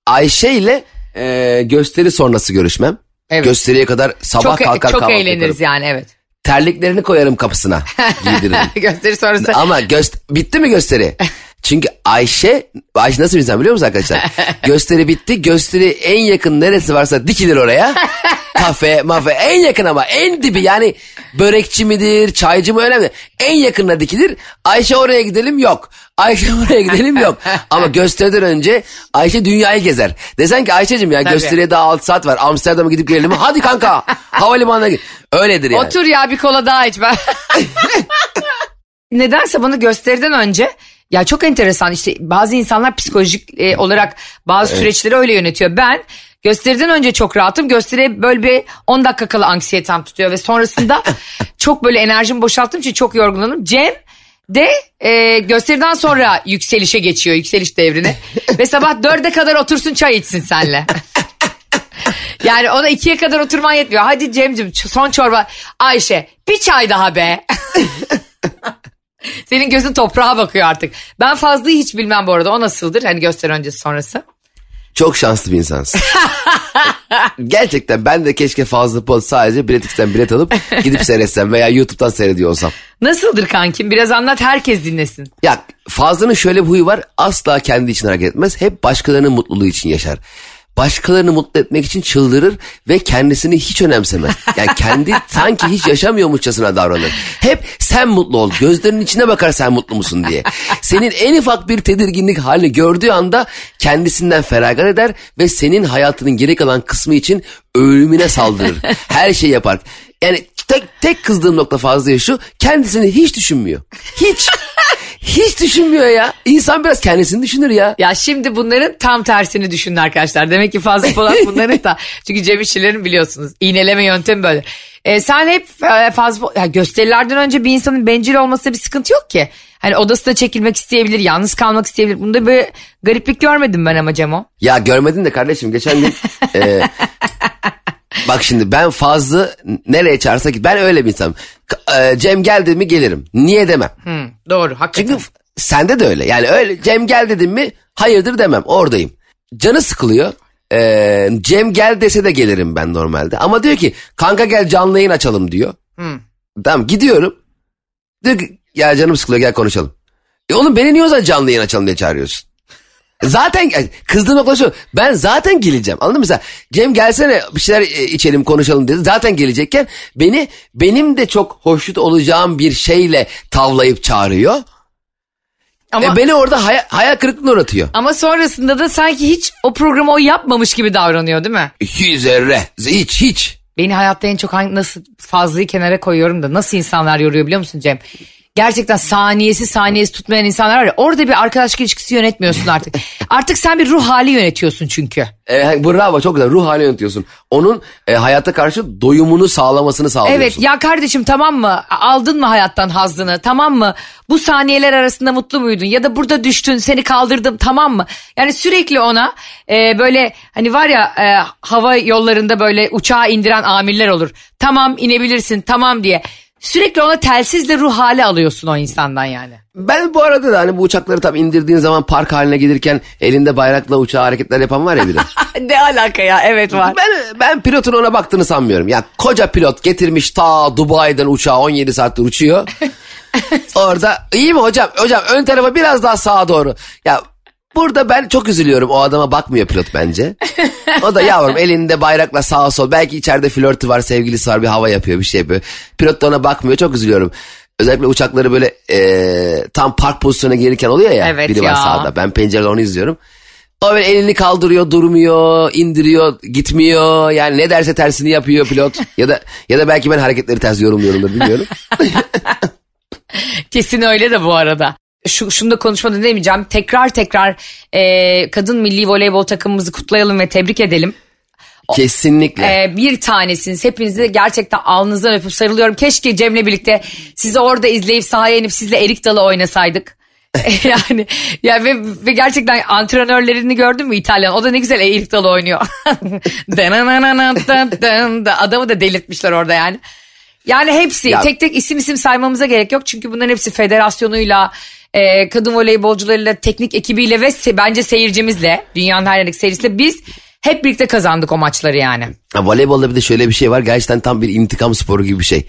Ayşe ile e, gösteri sonrası görüşmem. Evet. Gösteriye kadar sabah çok kalkar çok eğleniriz yaparım. yani evet. Terliklerini koyarım kapısına. Giydiririm. Gösteri sonrası. Ama göst bitti mi gösteri? Çünkü Ayşe, Ayşe nasıl bir insan biliyor musun arkadaşlar? gösteri bitti. Gösteri en yakın neresi varsa dikilir oraya. Kafe, mafe en yakın ama en dibi yani börekçi midir, çaycı mı önemli. En yakınına dikilir. Ayşe oraya gidelim yok. Ayşe oraya gidelim yok. Ama gösteriden önce Ayşe dünyayı gezer. Desen ki Ayşe'cim ya Tabii. gösteriye daha 6 saat var. Amsterdam'a gidip gelelim mi? Hadi kanka havalimanına git. Öyledir yani. Otur ya bir kola daha iç ben. Nedense bana gösteriden önce ya çok enteresan işte bazı insanlar psikolojik e, olarak bazı süreçleri öyle yönetiyor. Ben gösteriden önce çok rahatım. Gösteriye böyle bir 10 dakika kala anksiyetem tutuyor ve sonrasında çok böyle enerjimi boşalttığım için çok yorgunlanım. Cem de e, gösteriden sonra yükselişe geçiyor yükseliş devrine ve sabah dörde kadar otursun çay içsin senle. Yani ona ikiye kadar oturman yetmiyor. Hadi Cem'cim son çorba. Ayşe bir çay daha be. Senin gözün toprağa bakıyor artık. Ben fazlayı hiç bilmem bu arada. O nasıldır? Hani gösteri öncesi sonrası. Çok şanslı bir insansın. Gerçekten ben de keşke fazla Polat sadece biletix'ten bilet alıp gidip seyretsem veya YouTube'dan seyrediyor olsam. Nasıldır kankim? Biraz anlat herkes dinlesin. Ya Fazlı'nın şöyle bir huyu var. Asla kendi için hareket etmez. Hep başkalarının mutluluğu için yaşar. Başkalarını mutlu etmek için çıldırır ve kendisini hiç önemsemez. Yani kendi sanki hiç yaşamıyormuşçasına davranır. Hep sen mutlu ol. Gözlerinin içine bakar sen mutlu musun diye. Senin en ufak bir tedirginlik halini gördüğü anda kendisinden feragat eder ve senin hayatının geri kalan kısmı için ölümüne saldırır. Her şey yapar. Yani tek, tek kızdığım nokta fazla şu kendisini hiç düşünmüyor. Hiç. Hiç düşünmüyor ya. İnsan biraz kendisini düşünür ya. Ya şimdi bunların tam tersini düşünün arkadaşlar. Demek ki fazla Polat bunların da. Çünkü Cem İşçilerin biliyorsunuz iğneleme yöntemi böyle. E, sen hep e, fazla ya gösterilerden önce bir insanın bencil olmasında bir sıkıntı yok ki. Hani odasında çekilmek isteyebilir, yalnız kalmak isteyebilir. Bunda bir gariplik görmedim ben ama Cemo. Ya görmedin de kardeşim geçen gün e, bak şimdi ben fazla nereye çağırsa git ben öyle bir insanım. E, Cem geldi mi gelirim. Niye demem. Hı, doğru hakikaten. Çünkü sende de öyle. Yani öyle Cem gel dedim mi hayırdır demem oradayım. Canı sıkılıyor. Ee, Cem gel dese de gelirim ben normalde. Ama diyor ki kanka gel canlı yayın açalım diyor. Tamam gidiyorum. Diyor ki ya canım sıkılıyor gel konuşalım. E oğlum beni niye o zaman canlı yayın açalım diye çağırıyorsun? Zaten yani kızdığım nokta şu. Ben zaten geleceğim. Anladın mı? Mesela Cem gelsene bir şeyler e, içelim konuşalım dedi. Zaten gelecekken beni benim de çok hoşnut olacağım bir şeyle tavlayıp çağırıyor. Ama, E beni orada hay- hayal kırıklığına uğratıyor. ama sonrasında da sanki hiç o programı o yapmamış gibi davranıyor değil mi? Hiç zerre. Hiç hiç. Beni hayatta en çok hangi, nasıl fazlayı kenara koyuyorum da nasıl insanlar yoruyor biliyor musun Cem? Gerçekten saniyesi saniyesi tutmayan insanlar var ya orada bir arkadaşlık ilişkisi yönetmiyorsun artık. artık sen bir ruh hali yönetiyorsun çünkü. E, bravo çok güzel ruh hali yönetiyorsun. Onun e, hayata karşı doyumunu sağlamasını sağlıyorsun. Evet ya kardeşim tamam mı aldın mı hayattan hazzını tamam mı bu saniyeler arasında mutlu muydun ya da burada düştün seni kaldırdım tamam mı yani sürekli ona e, böyle hani var ya e, hava yollarında böyle uçağı indiren amirler olur tamam inebilirsin tamam diye sürekli ona telsizle ruh hali alıyorsun o insandan yani. Ben bu arada da hani bu uçakları tam indirdiğin zaman park haline gelirken elinde bayrakla uçağa hareketler yapan var ya bir de. ne alaka ya evet var. ben, ben pilotun ona baktığını sanmıyorum. Ya koca pilot getirmiş ta Dubai'den uçağı 17 saattir uçuyor. Orada iyi mi hocam? Hocam ön tarafa biraz daha sağa doğru. Ya burada ben çok üzülüyorum. O adama bakmıyor pilot bence. O da yavrum elinde bayrakla sağa sol. Belki içeride flörtü var, sevgilisi var, bir hava yapıyor, bir şey yapıyor. Pilot da ona bakmıyor. Çok üzülüyorum. Özellikle uçakları böyle eee, tam park pozisyonuna gelirken oluyor ya. Evet biri var ya. sağda. Ben pencereden onu izliyorum. O böyle elini kaldırıyor, durmuyor, indiriyor, gitmiyor. Yani ne derse tersini yapıyor pilot. ya da ya da belki ben hareketleri ters yorumluyorumdur bilmiyorum. Kesin öyle de bu arada. Şu, şunu da konuşmadan demeyeceğim. Tekrar tekrar e, kadın milli voleybol takımımızı kutlayalım ve tebrik edelim. Kesinlikle. Ee, bir tanesiniz. Hepinizi gerçekten alnınızdan öpüp sarılıyorum. Keşke Cem'le birlikte sizi orada izleyip sahaya inip sizle erik dalı oynasaydık. yani ya ve, ve gerçekten antrenörlerini gördün mü İtalyan? O da ne güzel erik dalı oynuyor. Adamı da delirtmişler orada yani. Yani hepsi Ya- tek tek isim isim saymamıza gerek yok. Çünkü bunların hepsi federasyonuyla, e, kadın voleybolcularıyla, teknik ekibiyle ve se- bence seyircimizle, dünyanın her yerindeki seyircisiyle biz hep birlikte kazandık o maçları yani. Ha, voleybolda bir de şöyle bir şey var. Gerçekten tam bir intikam sporu gibi bir şey.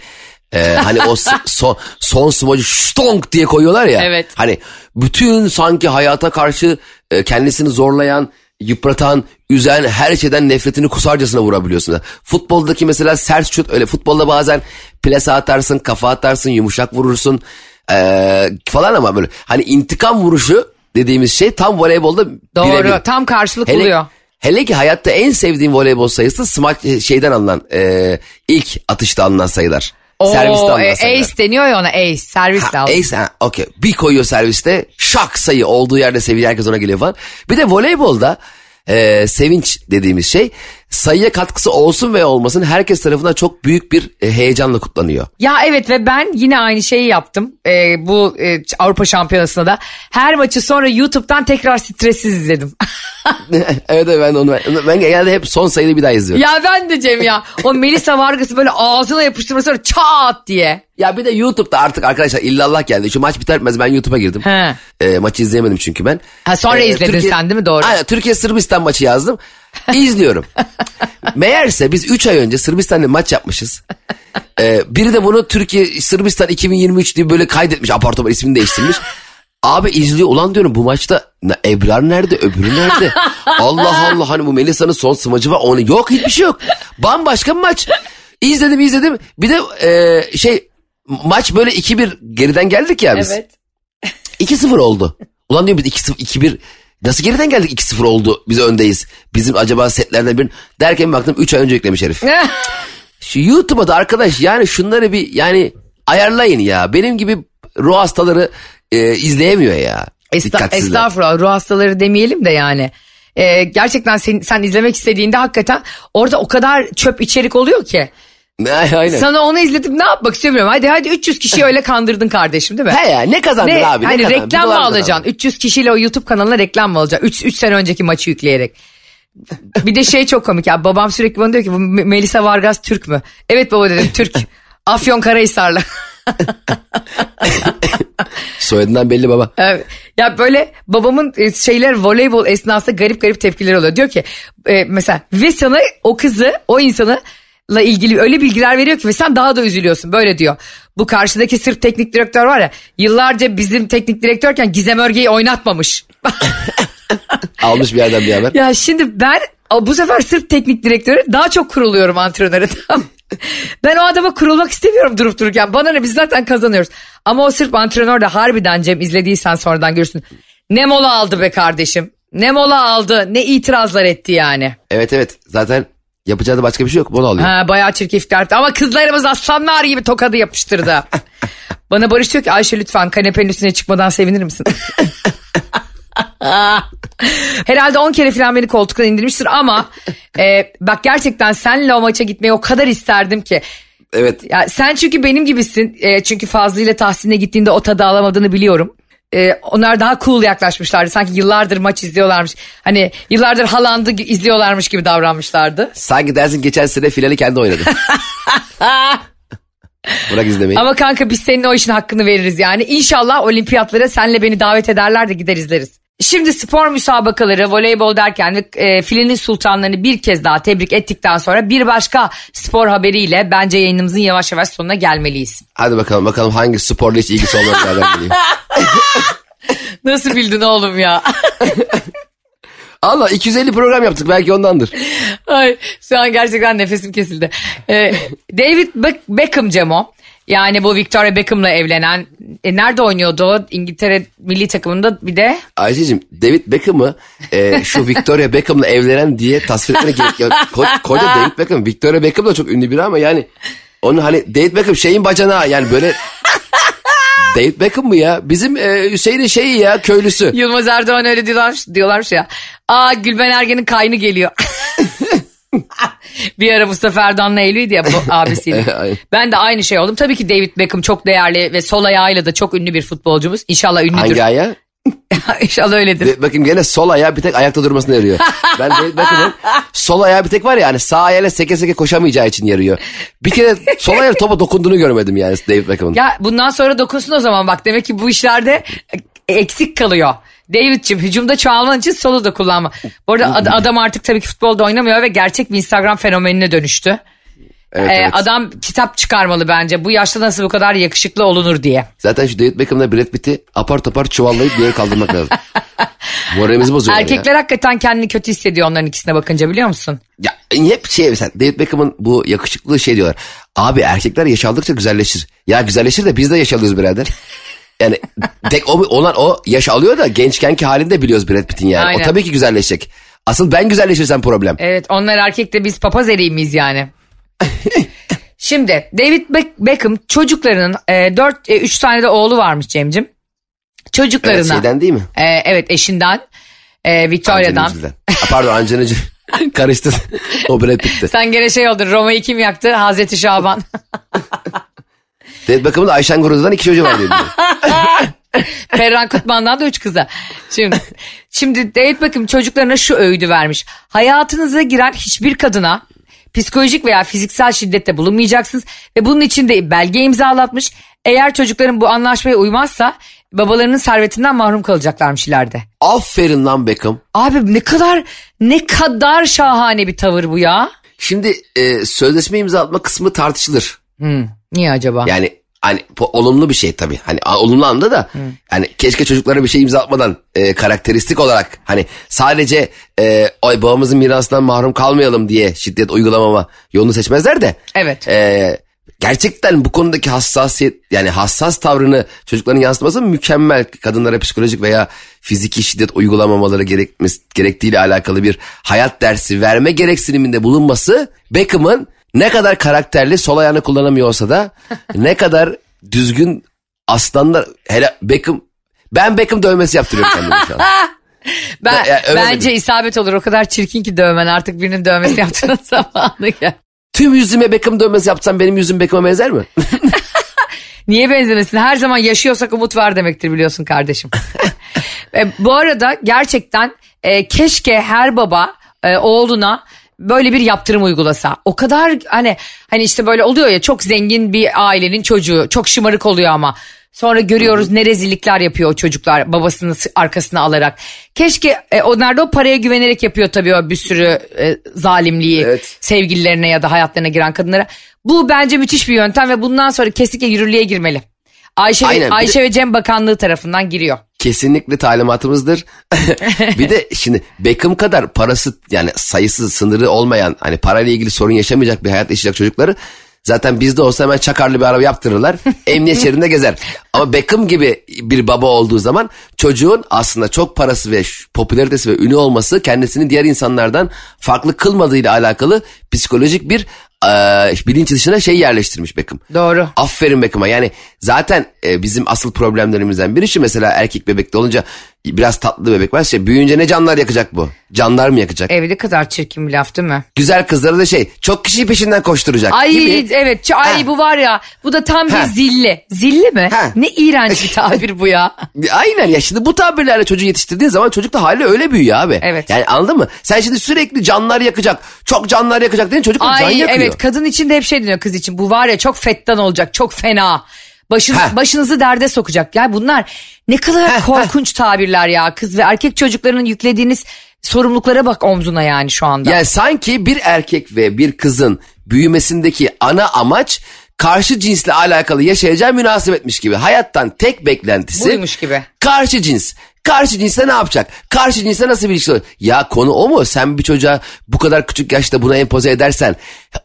Ee, hani o son, son smacı ştonk diye koyuyorlar ya. Evet. Hani bütün sanki hayata karşı e, kendisini zorlayan, yıpratan, üzen her şeyden nefretini kusarcasına vurabiliyorsun. Futboldaki mesela sert şut öyle. Futbolda bazen plase atarsın, kafa atarsın, yumuşak vurursun ee, falan ama böyle hani intikam vuruşu dediğimiz şey tam voleybolda Doğru birebir. tam karşılık Hele, buluyor. hele ki hayatta en sevdiğim voleybol sayısı smaç şeyden alınan e, ilk atışta alınan sayılar. serviste Oo, alınan e, sayılar. ace deniyor ya ona ace servis de ace ha, okey. Bir koyuyor serviste şak sayı olduğu yerde seviye herkes ona geliyor falan. Bir de voleybolda e, sevinç dediğimiz şey sayıya katkısı olsun ve olmasın herkes tarafından çok büyük bir e, heyecanla kutlanıyor. Ya evet ve ben yine aynı şeyi yaptım Ee, bu e, Avrupa Şampiyonası'nda da. Her maçı sonra YouTube'dan tekrar stressiz izledim. evet evet ben onu ben, genelde hep son sayıyı bir daha izliyorum. ya ben de Cem ya. O Melisa Vargas'ı böyle ağzına yapıştırma sonra çat diye. Ya bir de YouTube'da artık arkadaşlar illallah geldi. Şu maç biter bitmez ben YouTube'a girdim. He. E, maçı izleyemedim çünkü ben. Ha, sonra izledin sen değil mi? Doğru. Aynen Türkiye Sırbistan maçı yazdım. İzliyorum. Meğerse biz 3 ay önce Sırbistan'la maç yapmışız. Ee, biri de bunu Türkiye Sırbistan 2023 diye böyle kaydetmiş apar topar ismini değiştirmiş. Abi izliyor ulan diyorum bu maçta Ebrar nerede öbürü nerede? Allah Allah hani bu Melisa'nın son smacı var onu yok hiçbir şey yok. Bambaşka bir maç. İzledim izledim bir de e, şey maç böyle 2-1 geriden geldik ya biz. Evet. 2-0 oldu. Ulan diyor biz 2-0 2-1 nasıl geriden geldik 2-0 oldu biz öndeyiz. Bizim acaba setlerden bir derken baktım 3 ay önce yüklemiş herif. Şu YouTube'a da arkadaş yani şunları bir yani ayarlayın ya. Benim gibi ruh hastaları e, izleyemiyor ya. Esta- estağfurullah ruh hastaları demeyelim de yani. Ee, gerçekten sen, sen izlemek istediğinde hakikaten orada o kadar çöp içerik oluyor ki. Ay, Aynen. Sana onu izletip ne yapmak istemiyorum. Hadi hadi 300 kişiyi öyle kandırdın kardeşim değil mi? He ya ne kazandın Ne, abi? ne hani kazandın? Reklam mı alacaksın? kazandın? 300 kişiyle o YouTube kanalına reklam mı alacaksın? 3 3 sene önceki maçı yükleyerek. Bir de şey çok komik ya. Babam sürekli bana diyor ki bu Me- Melisa Vargas Türk mü? Evet baba dedim Türk. Afyon Karahisarlı. Soyadından belli baba. Evet. Ya böyle babamın e, şeyler voleybol esnasında garip garip tepkileri oluyor. Diyor ki e, mesela ve sana o kızı o insanı la ilgili öyle bilgiler veriyor ki ve sen daha da üzülüyorsun böyle diyor. Bu karşıdaki Sırp teknik direktör var ya yıllarca bizim teknik direktörken Gizem Örge'yi oynatmamış. Almış bir yerden bir haber. ya şimdi ben bu sefer Sırp teknik direktörü daha çok kuruluyorum mı? Ben o adama kurulmak istemiyorum durup dururken. Bana ne biz zaten kazanıyoruz. Ama o Sırp antrenör de harbiden Cem izlediysen sonradan görürsün. Ne mola aldı be kardeşim. Ne mola aldı ne itirazlar etti yani. Evet evet zaten yapacağı da başka bir şey yok. Bunu alıyor. Ha, bayağı çirkeflikler etti. Ama kızlarımız aslanlar gibi tokadı yapıştırdı. Bana Barış diyor ki Ayşe lütfen kanepenin üstüne çıkmadan sevinir misin? Herhalde 10 kere falan beni koltuktan indirmiştir ama e, bak gerçekten senle o maça gitmeyi o kadar isterdim ki. Evet. Ya sen çünkü benim gibisin. E, çünkü Fazlı ile Tahsin'e gittiğinde o tadı alamadığını biliyorum. E, onlar daha cool yaklaşmışlardı. Sanki yıllardır maç izliyorlarmış. Hani yıllardır Haaland'ı izliyorlarmış gibi davranmışlardı. Sanki dersin geçen sene finali kendi oynadı. Bırak izlemeyi. Ama kanka biz senin o işin hakkını veririz yani. İnşallah olimpiyatlara senle beni davet ederler de gider izleriz. Şimdi spor müsabakaları, voleybol derken e, filenin sultanlarını bir kez daha tebrik ettikten sonra bir başka spor haberiyle bence yayınımızın yavaş yavaş sonuna gelmeliyiz. Hadi bakalım bakalım hangi sporla hiç ilgisi olmayan geliyor. Nasıl bildin oğlum ya? Allah 250 program yaptık belki ondandır. Ay, şu an gerçekten nefesim kesildi. Ee, David Beck- Beckham Cemo. Yani bu Victoria Beckham'la evlenen. E, nerede oynuyordu? İngiltere milli takımında bir de. Ayşe'cim David Beckham'ı e, şu Victoria Beckham'la evlenen diye tasvir etmene gerek yok. Ko- koca David Beckham. Victoria Beckham da çok ünlü biri ama yani onun hani David Beckham şeyin bacanağı yani böyle David Beckham mı ya? Bizim e, Hüseyin'in şeyi ya köylüsü. Yılmaz Erdoğan öyle diyorlarmış, diyorlarmış ya. Aa Gülben Ergen'in kaynı geliyor. bir ara Mustafa Erdoğan'la evliydi ya bu abisiyle. Ben de aynı şey oldum. Tabii ki David Beckham çok değerli ve sol ayağıyla da çok ünlü bir futbolcumuz. İnşallah ünlüdür. Hangi ayağı? İnşallah öyledir. David Beckham gene sol ayağı bir tek ayakta durmasına yarıyor. Ben David Beckham'ın sol ayağı bir tek var ya hani sağ ayağıyla seke seke koşamayacağı için yarıyor. Bir kere sol ayağı topa dokunduğunu görmedim yani David Beckham'ın. Ya bundan sonra dokunsun o zaman bak demek ki bu işlerde eksik kalıyor. David'cim hücumda çoğalman için solu da kullanma. Bu arada ad- adam artık tabii ki futbolda oynamıyor ve gerçek bir Instagram fenomenine dönüştü. Evet, Ee, evet. Adam kitap çıkarmalı bence bu yaşta nasıl bu kadar yakışıklı olunur diye. Zaten şu David Beckham'la Brad Pitt'i apar topar çuvallayıp yere kaldırmak lazım. Moralimizi bozuyorlar Erkekler hakikaten kendini kötü hissediyor onların ikisine bakınca biliyor musun? ya. Ya hep şey mesela David Beckham'ın bu yakışıklılığı şey diyorlar. Abi erkekler yaş aldıkça güzelleşir. Ya güzelleşir de biz de yaş alıyoruz birader. Yani tek o, olan o yaş alıyor da gençkenki halini de biliyoruz Brad Pitt'in yani. Aynen. O tabii ki güzelleşecek. Asıl ben güzelleşirsem problem. Evet onlar erkek de biz papaz eriği miyiz yani? Şimdi David Beck- Beckham çocuklarının e, 4 3 tane de oğlu varmış Cem'cim. Çocuklarına Evet, şeyden değil mi? e, evet eşinden e, Victoria'dan. Angelina Pardon Angelina. Karıştı. o Brad Pitt'ti. Sen gene şey oldun Roma'yı kim yaktı? Hazreti Şaban. David Beckham'ın da Ayşen Guru'dan iki çocuğu var biliyorum. Ferran Kutman'dan da üç kıza. Şimdi, şimdi David Beckham çocuklarına şu öğüdü vermiş. Hayatınıza giren hiçbir kadına psikolojik veya fiziksel şiddette bulunmayacaksınız. Ve bunun için de belge imzalatmış. Eğer çocukların bu anlaşmaya uymazsa babalarının servetinden mahrum kalacaklarmış ileride. Aferin lan Beckham. Abi ne kadar ne kadar şahane bir tavır bu ya. Şimdi e, sözleşme imzalatma kısmı tartışılır. Hmm, niye acaba? Yani hani olumlu bir şey tabii. Hani olumlu anda da hani keşke çocuklara bir şey imzalatmadan e, karakteristik olarak hani sadece e, ay babamızın mirasından mahrum kalmayalım diye şiddet uygulamama yolunu seçmezler de. Evet. e, gerçekten bu konudaki hassasiyet yani hassas tavrını çocukların yansıtması mükemmel. Kadınlara psikolojik veya fiziki şiddet uygulamamaları gerekmesi, gerektiğiyle alakalı bir hayat dersi verme gereksiniminde bulunması Beckham'ın ne kadar karakterli sol ayağını kullanamıyor olsa da ne kadar düzgün aslanlar hele Beckham ben Beckham dövmesi yaptırıyorum kendime şu an. Ben, Ya, öyle bence isabet olur. O kadar çirkin ki dövmen artık birinin dövmesi yaptığın zamanı gel. Tüm yüzüme Beckham dövmesi yapsam benim yüzüm Beckham'a benzer mi? Niye benzemesin? Her zaman yaşıyorsak umut var demektir biliyorsun kardeşim. E, bu arada gerçekten e, keşke her baba e, oğluna böyle bir yaptırım uygulasa. O kadar hani hani işte böyle oluyor ya çok zengin bir ailenin çocuğu çok şımarık oluyor ama. Sonra görüyoruz ne rezillikler yapıyor o çocuklar babasını arkasına alarak. Keşke e, onlar da o paraya güvenerek yapıyor tabii o bir sürü e, zalimliği Evet. sevgililerine ya da hayatlarına giren kadınlara. Bu bence müthiş bir yöntem ve bundan sonra kesinlikle yürürlüğe girmeli. Ayşe, Aynen. Ayşe ve Cem Bakanlığı tarafından giriyor. Kesinlikle talimatımızdır. bir de şimdi Beckham kadar parası yani sayısı sınırı olmayan hani parayla ilgili sorun yaşamayacak bir hayat yaşayacak çocukları zaten bizde olsa hemen çakarlı bir araba yaptırırlar. emniyet şeridinde gezer. Ama Beckham gibi bir baba olduğu zaman çocuğun aslında çok parası ve popülaritesi ve ünü olması kendisini diğer insanlardan farklı kılmadığıyla alakalı psikolojik bir eee, bilinç dışına şey yerleştirmiş Beckham. Doğru. Aferin Beckham'a yani zaten e, bizim asıl problemlerimizden biri şu mesela erkek bebekte olunca biraz tatlı bebek var şey büyüyünce ne canlar yakacak bu? Canlar mı yakacak? Ne kadar çirkin bir laf değil mi? Güzel kızları da şey çok kişi peşinden koşturacak Ay gibi. evet ay Ha. bu var ya bu da tam bir Ha. zilli. Zilli mi? Ha. Ne iğrenç bir tabir bu ya. Aynen ya şimdi bu tabirlerle çocuğu yetiştirdiğin zaman çocuk da hali öyle büyüyor abi. Evet. Yani anladın mı? Sen şimdi sürekli canlar yakacak çok canlar yakacak dedin çocuk da can Ay yakıyor. evet kadın için de hep şey deniyor kız için. Bu var ya çok fettan olacak çok fena. Başın, başınızı derde sokacak. Ya bunlar ne kadar ha. korkunç tabirler ya. Kız ve erkek çocuklarının yüklediğiniz sorumluluklara bak omzuna yani şu anda. Yani sanki bir erkek ve bir kızın büyümesindeki ana amaç karşı cinsle alakalı yaşayacağı münasebetmiş gibi. Hayattan tek beklentisi Buymuş gibi. karşı cins. Karşı cinsle ne yapacak? Karşı cinsle nasıl bir ilişki olur? Ya konu o mu? Sen bir çocuğa bu kadar küçük yaşta buna empoze edersen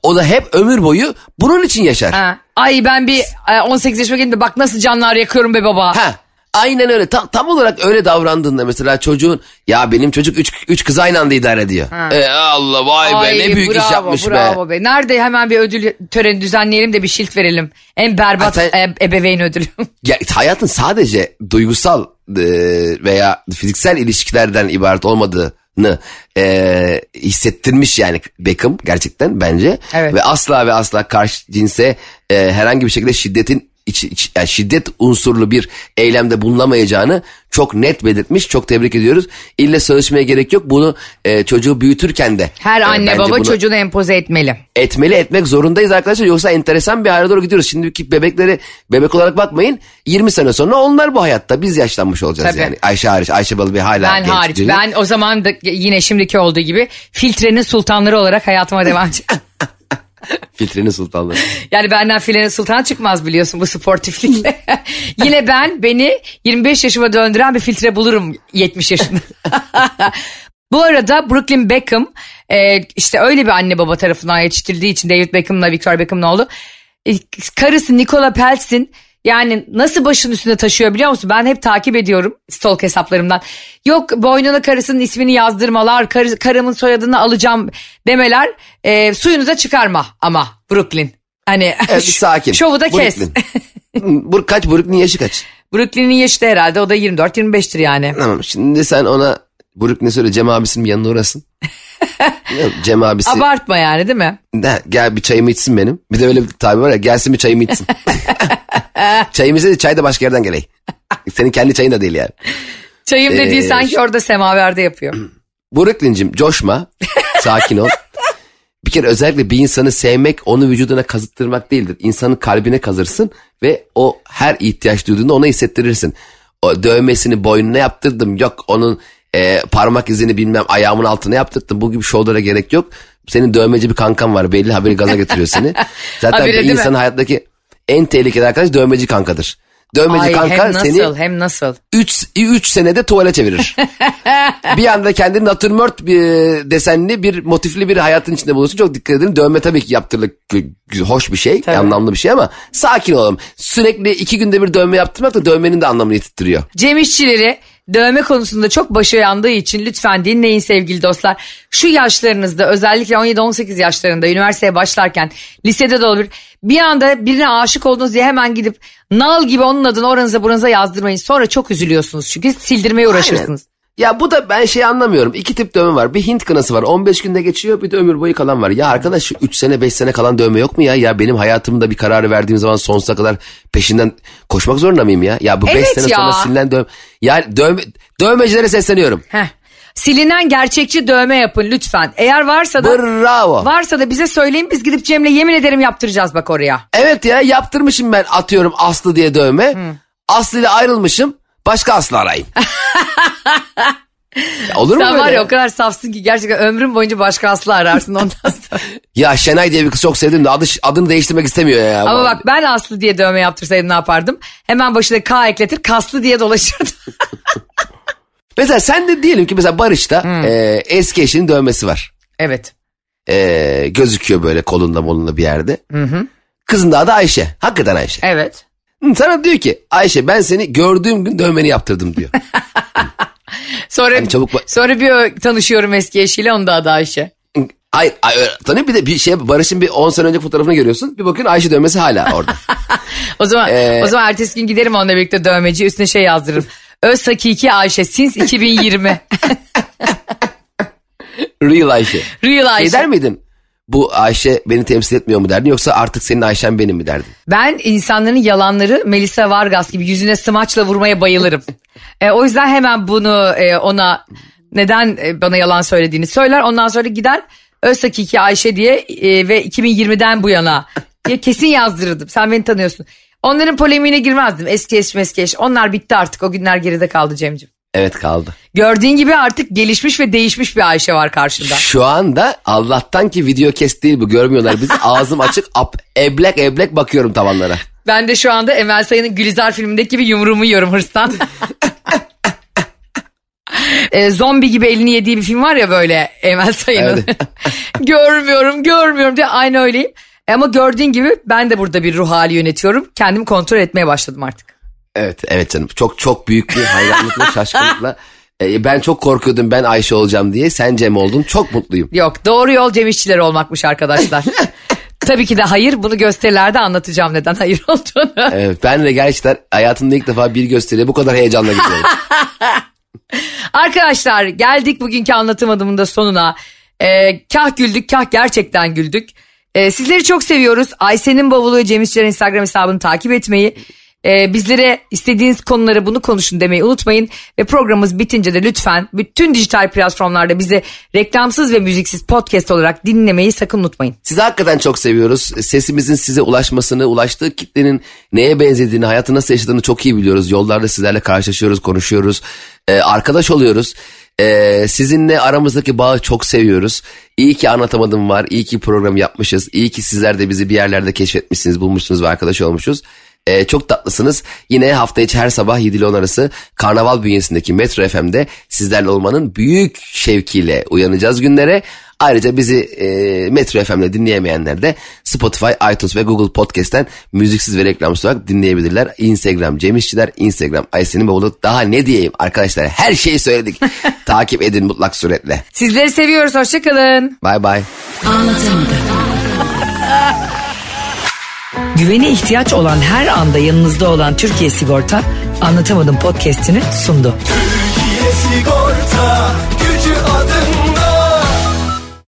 o da hep ömür boyu bunun için yaşar. Ha. Ay ben bir e, 18 yaşıma gelince bak nasıl canlar yakıyorum be baba. Ha. Aynen öyle. Tam, tam olarak öyle davrandığında mesela çocuğun ya benim çocuk üç, üç kız aynı anda idare ediyor. E, Allah vay Ay, be ne büyük bravo, iş yapmış be. bravo be. Nerede hemen bir ödül töreni düzenleyelim de bir şilt verelim. En berbat Ha, sen- e, ebeveyn ödülü. Ya, hayatın sadece duygusal e, veya fiziksel ilişkilerden ibaret olmadığını e, hissettirmiş yani Beckham gerçekten bence. Evet. Ve asla ve asla karşı cinse e, herhangi bir şekilde şiddetin iç, iç- yani şiddet unsurlu bir eylemde bulunamayacağını çok net belirtmiş. Çok tebrik ediyoruz. İlle çalışmaya gerek yok. Bunu e, çocuğu büyütürken de Her e, anne baba bunu- çocuğunu empoze etmeli. etmeli etmek zorundayız arkadaşlar. Yoksa enteresan bir hale doğru gidiyoruz. Şimdiki bebekleri bebek olarak bakmayın. 20 sene sonra onlar bu hayatta. Biz yaşlanmış olacağız Tabii. yani. Ayşe hariç. Ayşe Balıbey hala Ben genç hariç. biri. Ben o zaman da yine şimdiki olduğu gibi filtrenin sultanları olarak hayatıma devam edeceğim. Filtrenin sultanlığı. Yani benden filenin sultan çıkmaz biliyorsun bu sportiflikle. Yine ben beni 25 yaşıma döndüren bir filtre bulurum 70 yaşında. bu arada Brooklyn Beckham e, işte öyle bir anne baba tarafından yetiştirildiği için David Beckham'la Victoria Beckham'ın oğlu. E, karısı Nicola Peltz'in yani nasıl başın üstünde taşıyor biliyor musun? Ben hep takip ediyorum stalk hesaplarımdan. Yok boynuna karısının ismini yazdırmalar, karı- karımın soyadını alacağım demeler. E, suyunuza çıkarma ama Brooklyn. Hani Evet sakin. şovu da kes. Brooklyn. Kaç Brooklyn yaşı kaç? Brooklyn'in yaşı da herhalde o da 24-25'tir yani. Tamam şimdi sen ona Brooklyn söyle Cem abisinin yanına uğrasın. Cem abisi Abartma yani değil mi? de, gel bir çayımı içsin benim. Bir de öyle bir tabi var ya gelsin bir çayımı içsin. çayımı içse de çay da başka yerden geley. Senin kendi çayın da değil yani. Çayım dediği Ee, sanki orada semaverde yapıyor. Brooklyn'cim coşma. Sakin ol. Bir kere özellikle bir insanı sevmek onu vücuduna kazıttırmak değildir. İnsanın kalbine kazırsın ve o her ihtiyaç duyduğunda ona hissettirirsin. O dövmesini boynuna yaptırdım. Yok onun e, parmak izini bilmem ayağımın altına yaptırdım. Bu gibi şovlara gerek yok. Senin dövmeci bir kankan var belli haberi gaza getiriyor seni. Zaten bir değil mi? insanın hayattaki en tehlikeli arkadaş dövmeci kankadır. Dövmeci Ay kanka hem nasıl seni hem nasıl. 3 3 senede tuvale çevirir. bir anda kendini natürmört bir desenli bir motifli bir hayatın içinde bulursun. Çok dikkat edin. Dövme tabii ki yaptırılık gü- hoş bir şey, Tabii. anlamlı bir şey ama sakin olalım. Sürekli iki günde bir dövme yaptırmak da dövmenin de anlamını yitirtiyor. Cem İşçileri dövme konusunda çok başı yandığı için lütfen dinleyin sevgili dostlar. Şu yaşlarınızda özellikle 17-18 yaşlarında üniversiteye başlarken lisede de olabilir. Bir anda birine aşık oldunuz diye hemen gidip nal gibi onun adını oranıza buranıza yazdırmayın. Sonra çok üzülüyorsunuz çünkü sildirmeye uğraşırsınız. Ya bu da ben şey anlamıyorum. İki tip dövme var. Bir Hint kınası var. 15 günde geçiyor. Bir de ömür boyu kalan var. Ya arkadaş şu 3 sene 5 sene kalan dövme yok mu ya? Ya benim hayatımda bir kararı verdiğim zaman sonsuza kadar peşinden koşmak zorunda mıyım ya? Ya bu 5 Evet sene ya. sonra silinen dövme. Ya dövme, dövmecilere sesleniyorum. Heh. Silinen gerçekçi dövme yapın lütfen. Eğer varsa da Bravo. varsa da bize söyleyin biz gidip Cem'le yemin ederim yaptıracağız bak oraya. Evet ya yaptırmışım ben atıyorum Aslı diye dövme. Aslı ile ayrılmışım. Başka Aslı arayayım. Ya olur mu Sen böyle? var ya o kadar safsın ki gerçekten ömrün boyunca başka aslı ararsın ondan sonra. Ya Şenay diye bir kız çok sevdim de adı, adını değiştirmek istemiyor ya. Ama bak ben Aslı diye dövme yaptırsaydım ne yapardım? Hemen başına K ekletir kaslı diye dolaşırdım. Mesela sen de diyelim ki mesela Barış'ta e, eski eşinin dövmesi var. evet. E, gözüküyor böyle kolunda molunda bir yerde. Kızın da adı Ayşe. Hakikaten Ayşe. Evet. Sana diyor ki Ayşe ben seni gördüğüm gün dövmeni yaptırdım diyor. Sonra, Hani çabuk sonra bir tanışıyorum eski eşiyle onun da adı Ayşe. ay, ay. Tanıyor bir de bir şey Barış'ın bir 10 sene önce fotoğrafını görüyorsun. Bir bakın Ayşe dövmesi hala orada. O zaman Ee, o zaman ertesi gün giderim onunla birlikte dövmeci üstüne şey yazdırırım. Öz Hakiki Ayşe since 2020. Real Ayşe. Real Şey Ayşe. der miydin? Bu Ayşe beni temsil etmiyor mu derdin yoksa artık senin Ayşen benim mi derdin? Ben insanların yalanları Melissa Vargas gibi yüzüne smaçla vurmaya bayılırım. E, o yüzden hemen bunu e, ona neden e, bana yalan söylediğini söyler. Ondan sonra gider Öz Hakiki Ayşe diye e, ve 2020'den bu yana diye kesin yazdırırdım. Sen beni tanıyorsun. Onların polemiğine girmezdim. Eski eş meski eş. Onlar bitti artık. O günler geride kaldı Cem'ciğim. Evet kaldı. Gördüğün gibi artık gelişmiş ve değişmiş bir Ayşe var karşında. Şu anda Allah'tan ki video kes değil bu görmüyorlar bizi. Ağzım açık ap, eblek eblek bakıyorum tavanlara. Ben de şu anda Emel Sayın'ın Gülizar filmindeki gibi yumruğumu yiyorum hırstan. e, zombi gibi elini yediği bir film var ya böyle Emel Sayın'ın. görmüyorum görmüyorum diye aynı öyleyim. Ama gördüğün gibi ben de burada bir ruh hali yönetiyorum. Kendimi kontrol etmeye başladım artık. Evet evet canım çok çok büyük bir hayranlıkla şaşkınlıkla. E, ben çok korkuyordum ben Ayşe olacağım diye sen Cem oldun çok mutluyum. Yok doğru yol Cem İşçileri olmakmış arkadaşlar. Tabii ki de hayır bunu gösterilerde anlatacağım neden hayır olduğunu. Evet, ben de gerçekten hayatımda ilk defa bir gösteriye bu kadar heyecanla gidiyorum. Arkadaşlar geldik bugünkü anlatım adımının da sonuna. Ee, kah güldük kah gerçekten güldük. Ee, sizleri çok seviyoruz. Ayşe'nin bavulu Cem İşçilerin Instagram hesabını takip etmeyi. E, bizlere istediğiniz konuları bunu konuşun demeyi unutmayın. Ve programımız bitince de lütfen bütün dijital platformlarda bizi reklamsız ve müziksiz podcast olarak dinlemeyi sakın unutmayın. Sizi hakikaten çok seviyoruz. Sesimizin size ulaşmasını, ulaştığı kitlenin neye benzediğini, hayatı nasıl yaşadığını çok iyi biliyoruz. Yollarda sizlerle karşılaşıyoruz, konuşuyoruz, Ee, arkadaş oluyoruz. Ee, sizinle aramızdaki bağı çok seviyoruz. İyi ki anlatamadım var, iyi ki program yapmışız. İyi ki sizler de bizi bir yerlerde keşfetmişsiniz, bulmuşsunuz ve arkadaş olmuşuz. Ee, çok tatlısınız. Yine hafta içi her sabah 7 ile 10 arası Karnaval bünyesindeki Metro FM'de sizlerle olmanın büyük şevkiyle uyanacağız günlere. Ayrıca bizi e, Metro FM'de dinleyemeyenler de Spotify, iTunes ve Google Podcast'ten müziksiz ve reklamsız olarak dinleyebilirler. Instagram Cem İşçiler, Instagram Aysen'in bavulu. Daha ne diyeyim arkadaşlar her şeyi söyledik. Takip edin mutlak suretle. Sizleri seviyoruz hoşçakalın. Bye bye. Güvene ihtiyaç olan her anda yanınızda olan Türkiye Sigorta Anlatamadım podcast'ini sundu.